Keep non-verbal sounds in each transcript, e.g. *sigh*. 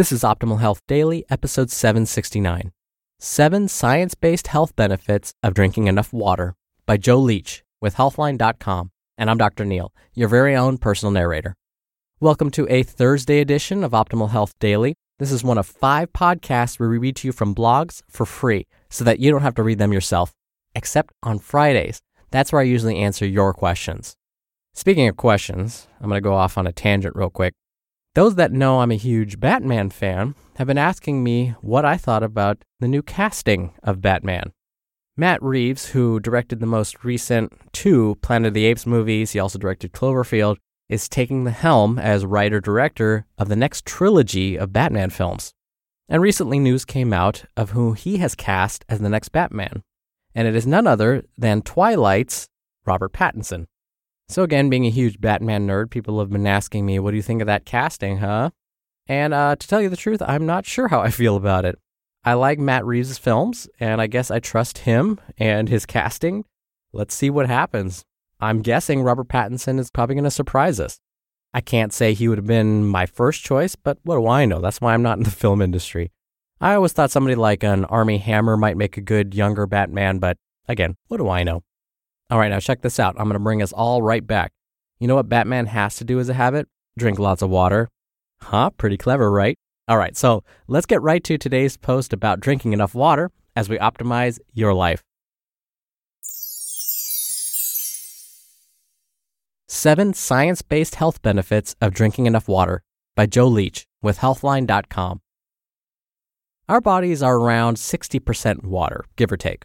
This is Optimal Health Daily, episode 769 Seven Science Based Health Benefits of Drinking Enough Water by Joe Leach with Healthline.com. And I'm Dr. Neal, your very own personal narrator. Welcome to a Thursday edition of Optimal Health Daily. This is one of five podcasts where we read to you from blogs for free so that you don't have to read them yourself, except on Fridays. That's where I usually answer your questions. Speaking of questions, I'm going to go off on a tangent real quick. Those that know I'm a huge Batman fan have been asking me what I thought about the new casting of Batman. Matt Reeves, who directed the most recent two Planet of the Apes movies, he also directed Cloverfield, is taking the helm as writer director of the next trilogy of Batman films. And recently, news came out of who he has cast as the next Batman. And it is none other than Twilight's Robert Pattinson. So, again, being a huge Batman nerd, people have been asking me, what do you think of that casting, huh? And uh, to tell you the truth, I'm not sure how I *laughs* feel about it. I like Matt Reeves' films, and I guess I trust him and his casting. Let's see what happens. I'm guessing Robert Pattinson is probably going to surprise us. I can't say he would have been my first choice, but what do I know? That's why I'm not in the *laughs* film industry. I always thought somebody like an Armie Hammer might make a good younger Batman, but again, what do I know? All right, now check this out. I'm going to bring us all right back. You know what Batman has to do as a habit? Drink lots of water. Huh? Pretty clever, right? All right, so let's get right to today's post about drinking enough water as we optimize your life. Seven Science Based Health Benefits of Drinking Enough Water by Joe Leach with Healthline.com. Our bodies are around 60% water, give or take.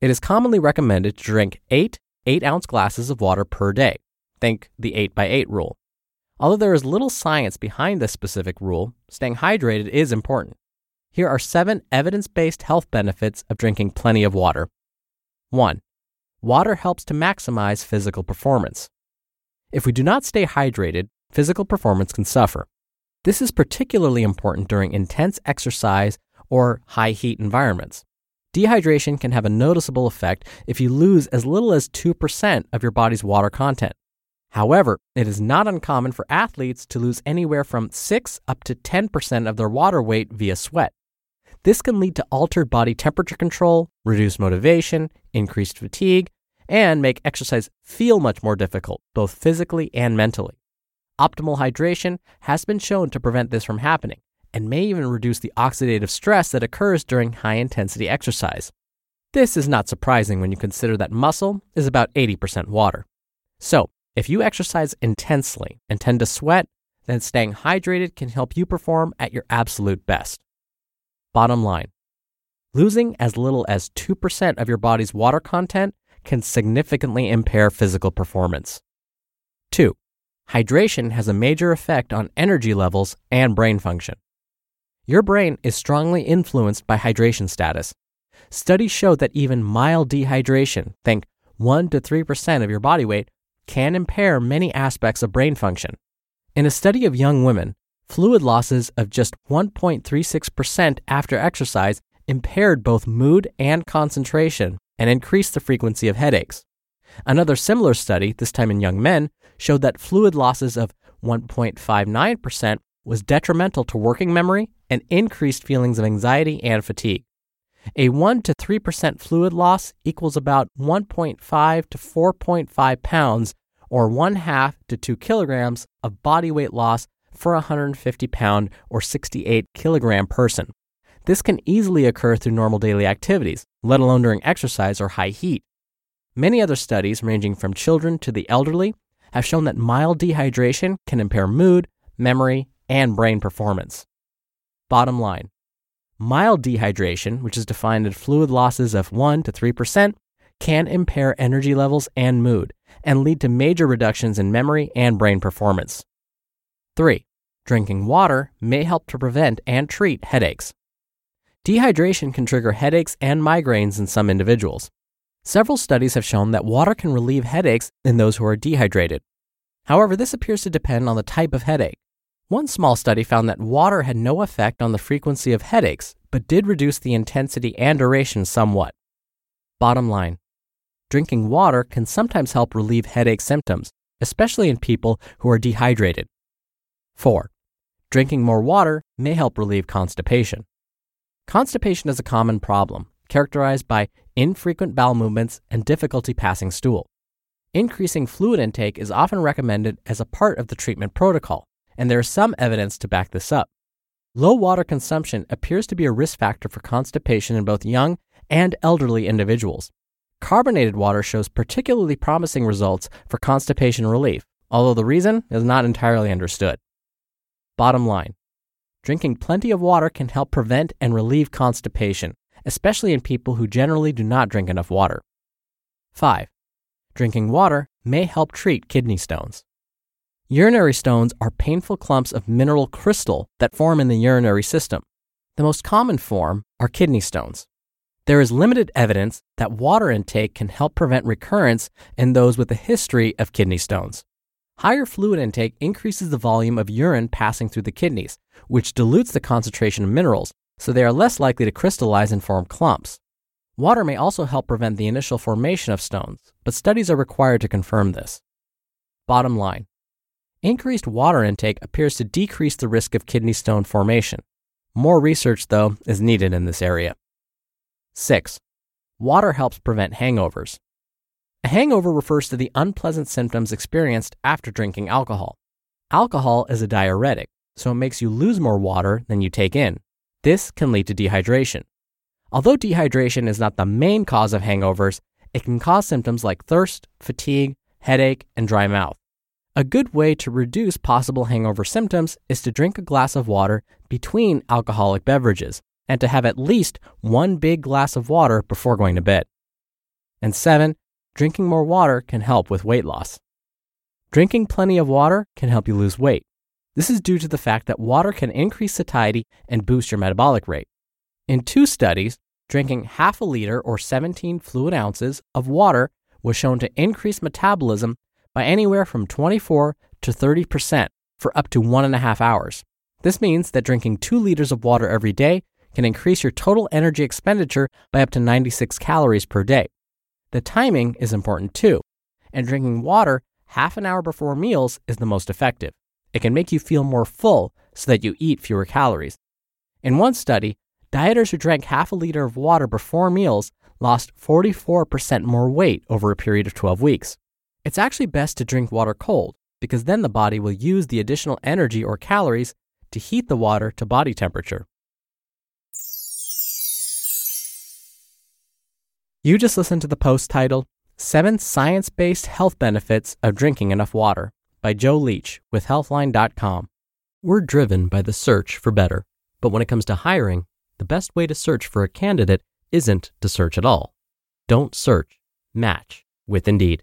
It is commonly recommended to drink 8 8 ounce glasses of water per day. Think the 8 by 8 rule. Although there is little science behind this specific rule, staying hydrated is important. Here are seven evidence based health benefits of drinking plenty of water. 1. Water helps to maximize physical performance. If we do not stay hydrated, physical performance can suffer. This is particularly important during intense exercise or high heat environments. Dehydration can have a noticeable effect if you lose as little as 2% of your body's water content. However, it is not uncommon for athletes to lose anywhere from 6 up to 10% of their water weight via sweat. This can lead to altered body temperature control, reduced motivation, increased fatigue, and make exercise feel much more difficult, both physically and mentally. Optimal hydration has been shown to prevent this from happening and may even reduce the oxidative stress that occurs during high intensity exercise. This is not surprising when you consider that muscle is about 80% water. So, if you exercise intensely and tend to sweat, then staying hydrated can help you perform at your absolute best. Bottom line losing as little as 2% of your body's water content can significantly impair physical performance. 2. Hydration has a major effect on energy levels and brain function. Your brain is strongly influenced by hydration status. Studies show that even mild dehydration, think 1 to 3% of your body weight, can impair many aspects of brain function. In a study of young women, fluid losses of just 1.36% after exercise impaired both mood and concentration and increased the frequency of headaches. Another similar study, this time in young men, showed that fluid losses of 1.59% was detrimental to working memory and increased feelings of anxiety and fatigue. A 1 to 3% fluid loss equals about 1.5 to 4.5 pounds or 1 half to 2 kilograms of body weight loss for a 150 pound or 68 kilogram person. This can easily occur through normal daily activities, let alone during exercise or high heat. Many other studies, ranging from children to the elderly, have shown that mild dehydration can impair mood, memory, and brain performance. Bottom line mild dehydration, which is defined as fluid losses of 1 to 3%, can impair energy levels and mood and lead to major reductions in memory and brain performance. 3. Drinking water may help to prevent and treat headaches. Dehydration can trigger headaches and migraines in some individuals. Several studies have shown that water can relieve headaches in those who are dehydrated. However, this appears to depend on the type of headache. One small study found that water had no effect on the frequency of headaches, but did reduce the intensity and duration somewhat. Bottom line drinking water can sometimes help relieve headache symptoms, especially in people who are dehydrated. 4. Drinking more water may help relieve constipation. Constipation is a common problem, characterized by infrequent bowel movements and difficulty passing stool. Increasing fluid intake is often recommended as a part of the treatment protocol, and there is some evidence to back this up. Low water consumption appears to be a risk factor for constipation in both young and elderly individuals. Carbonated water shows particularly promising results for constipation relief, although the reason is not entirely understood. Bottom line drinking plenty of water can help prevent and relieve constipation, especially in people who generally do not drink enough water. 5. Drinking water may help treat kidney stones. Urinary stones are painful clumps of mineral crystal that form in the urinary system. The most common form are kidney stones. There is limited evidence that water intake can help prevent recurrence in those with a history of kidney stones. Higher fluid intake increases the volume of urine passing through the kidneys, which dilutes the concentration of minerals, so they are less likely to crystallize and form clumps. Water may also help prevent the initial formation of stones, but studies are required to confirm this. Bottom line Increased water intake appears to decrease the risk of kidney stone formation. More research, though, is needed in this area. 6. Water helps prevent hangovers. A hangover refers to the unpleasant symptoms experienced after drinking alcohol. Alcohol is a diuretic, so it makes you lose more water than you take in. This can lead to dehydration. Although dehydration is not the main cause of hangovers, it can cause symptoms like thirst, fatigue, headache, and dry mouth. A good way to reduce possible hangover symptoms is to drink a glass of water between alcoholic beverages and to have at least one big glass of water before going to bed. And seven, drinking more water can help with weight loss. Drinking plenty of water can help you lose weight. This is due to the fact that water can increase satiety and boost your metabolic rate. In two studies, drinking half a liter or 17 fluid ounces of water was shown to increase metabolism by anywhere from 24 to 30% for up to one and a half hours. This means that drinking two liters of water every day can increase your total energy expenditure by up to 96 calories per day. The timing is important too, and drinking water half an hour before meals is the most effective. It can make you feel more full so that you eat fewer calories. In one study, dieters who drank half a liter of water before meals lost 44% more weight over a period of 12 weeks. It's actually best to drink water cold because then the body will use the additional energy or calories to heat the water to body temperature. You just listened to the post titled Seven Science Based Health Benefits of Drinking Enough Water by Joe Leach with Healthline.com. We're driven by the search for better, but when it comes to hiring, the best way to search for a candidate isn't to search at all. Don't search, match with Indeed.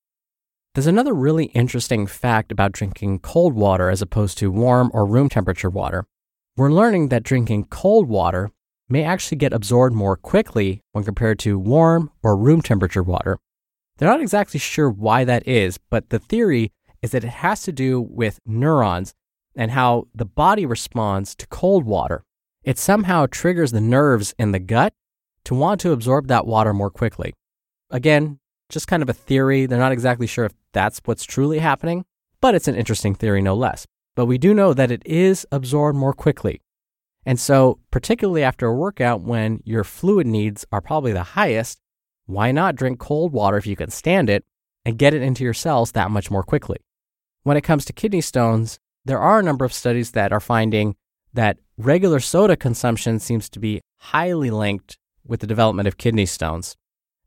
There's another really interesting fact about drinking cold water as opposed to warm or room temperature water. We're learning that drinking cold water may actually get absorbed more quickly when compared to warm or room temperature water. They're not exactly sure why that is, but the theory is that it has to do with neurons and how the body responds to cold water. It somehow triggers the nerves in the gut to want to absorb that water more quickly. Again, just kind of a theory. They're not exactly sure if that's what's truly happening, but it's an interesting theory no less. But we do know that it is absorbed more quickly. And so, particularly after a workout when your fluid needs are probably the highest, why not drink cold water if you can stand it and get it into your cells that much more quickly? When it comes to kidney stones, there are a number of studies that are finding that regular soda consumption seems to be highly linked with the development of kidney stones.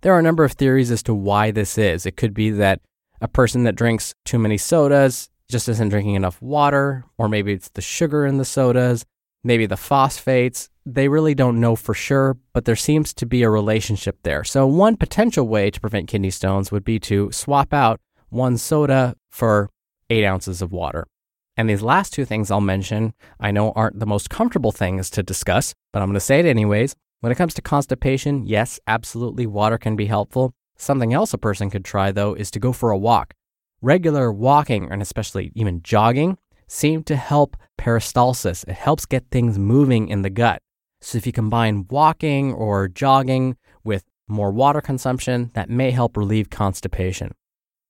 There are a number of theories as to why this is. It could be that a person that drinks too many sodas just isn't drinking enough water, or maybe it's the sugar in the sodas, maybe the phosphates. They really don't know for sure, but there seems to be a relationship there. So, one potential way to prevent kidney stones would be to swap out one soda for eight ounces of water. And these last two things I'll mention, I know aren't the most comfortable things to discuss, but I'm going to say it anyways. When it comes to constipation, yes, absolutely, water can be helpful. Something else a person could try, though, is to go for a walk. Regular walking, and especially even jogging, seem to help peristalsis. It helps get things moving in the gut. So if you combine walking or jogging with more water consumption, that may help relieve constipation.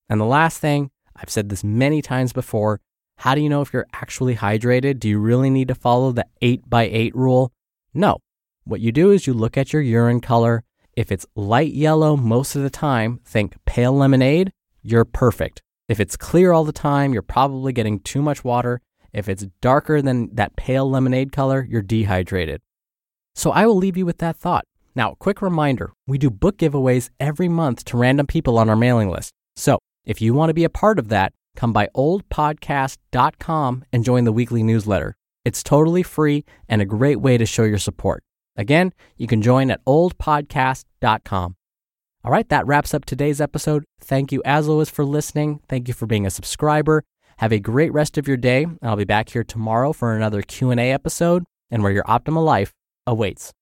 And the last thing, I've said this many times before, how do you know if you're actually hydrated? Do you really need to follow the 8 by 8 rule? No. What you do is you look at your urine color. If it's light yellow most of the time, think pale lemonade, you're perfect. If it's clear all the time, you're probably getting too much water. If it's darker than that pale lemonade color, you're dehydrated. So I will leave you with that thought. Now, quick reminder we do book giveaways every month to random people on our mailing list. So if you want to be a part of that, come by oldpodcast.com and join the weekly newsletter. It's totally free and a great way to show your support. Again, you can join at oldpodcast.com. All right, that wraps up today's episode. Thank you, as always, for listening. Thank you for being a subscriber. Have a great rest of your day. I'll be back here tomorrow for another Q&A episode and where your optimal life awaits.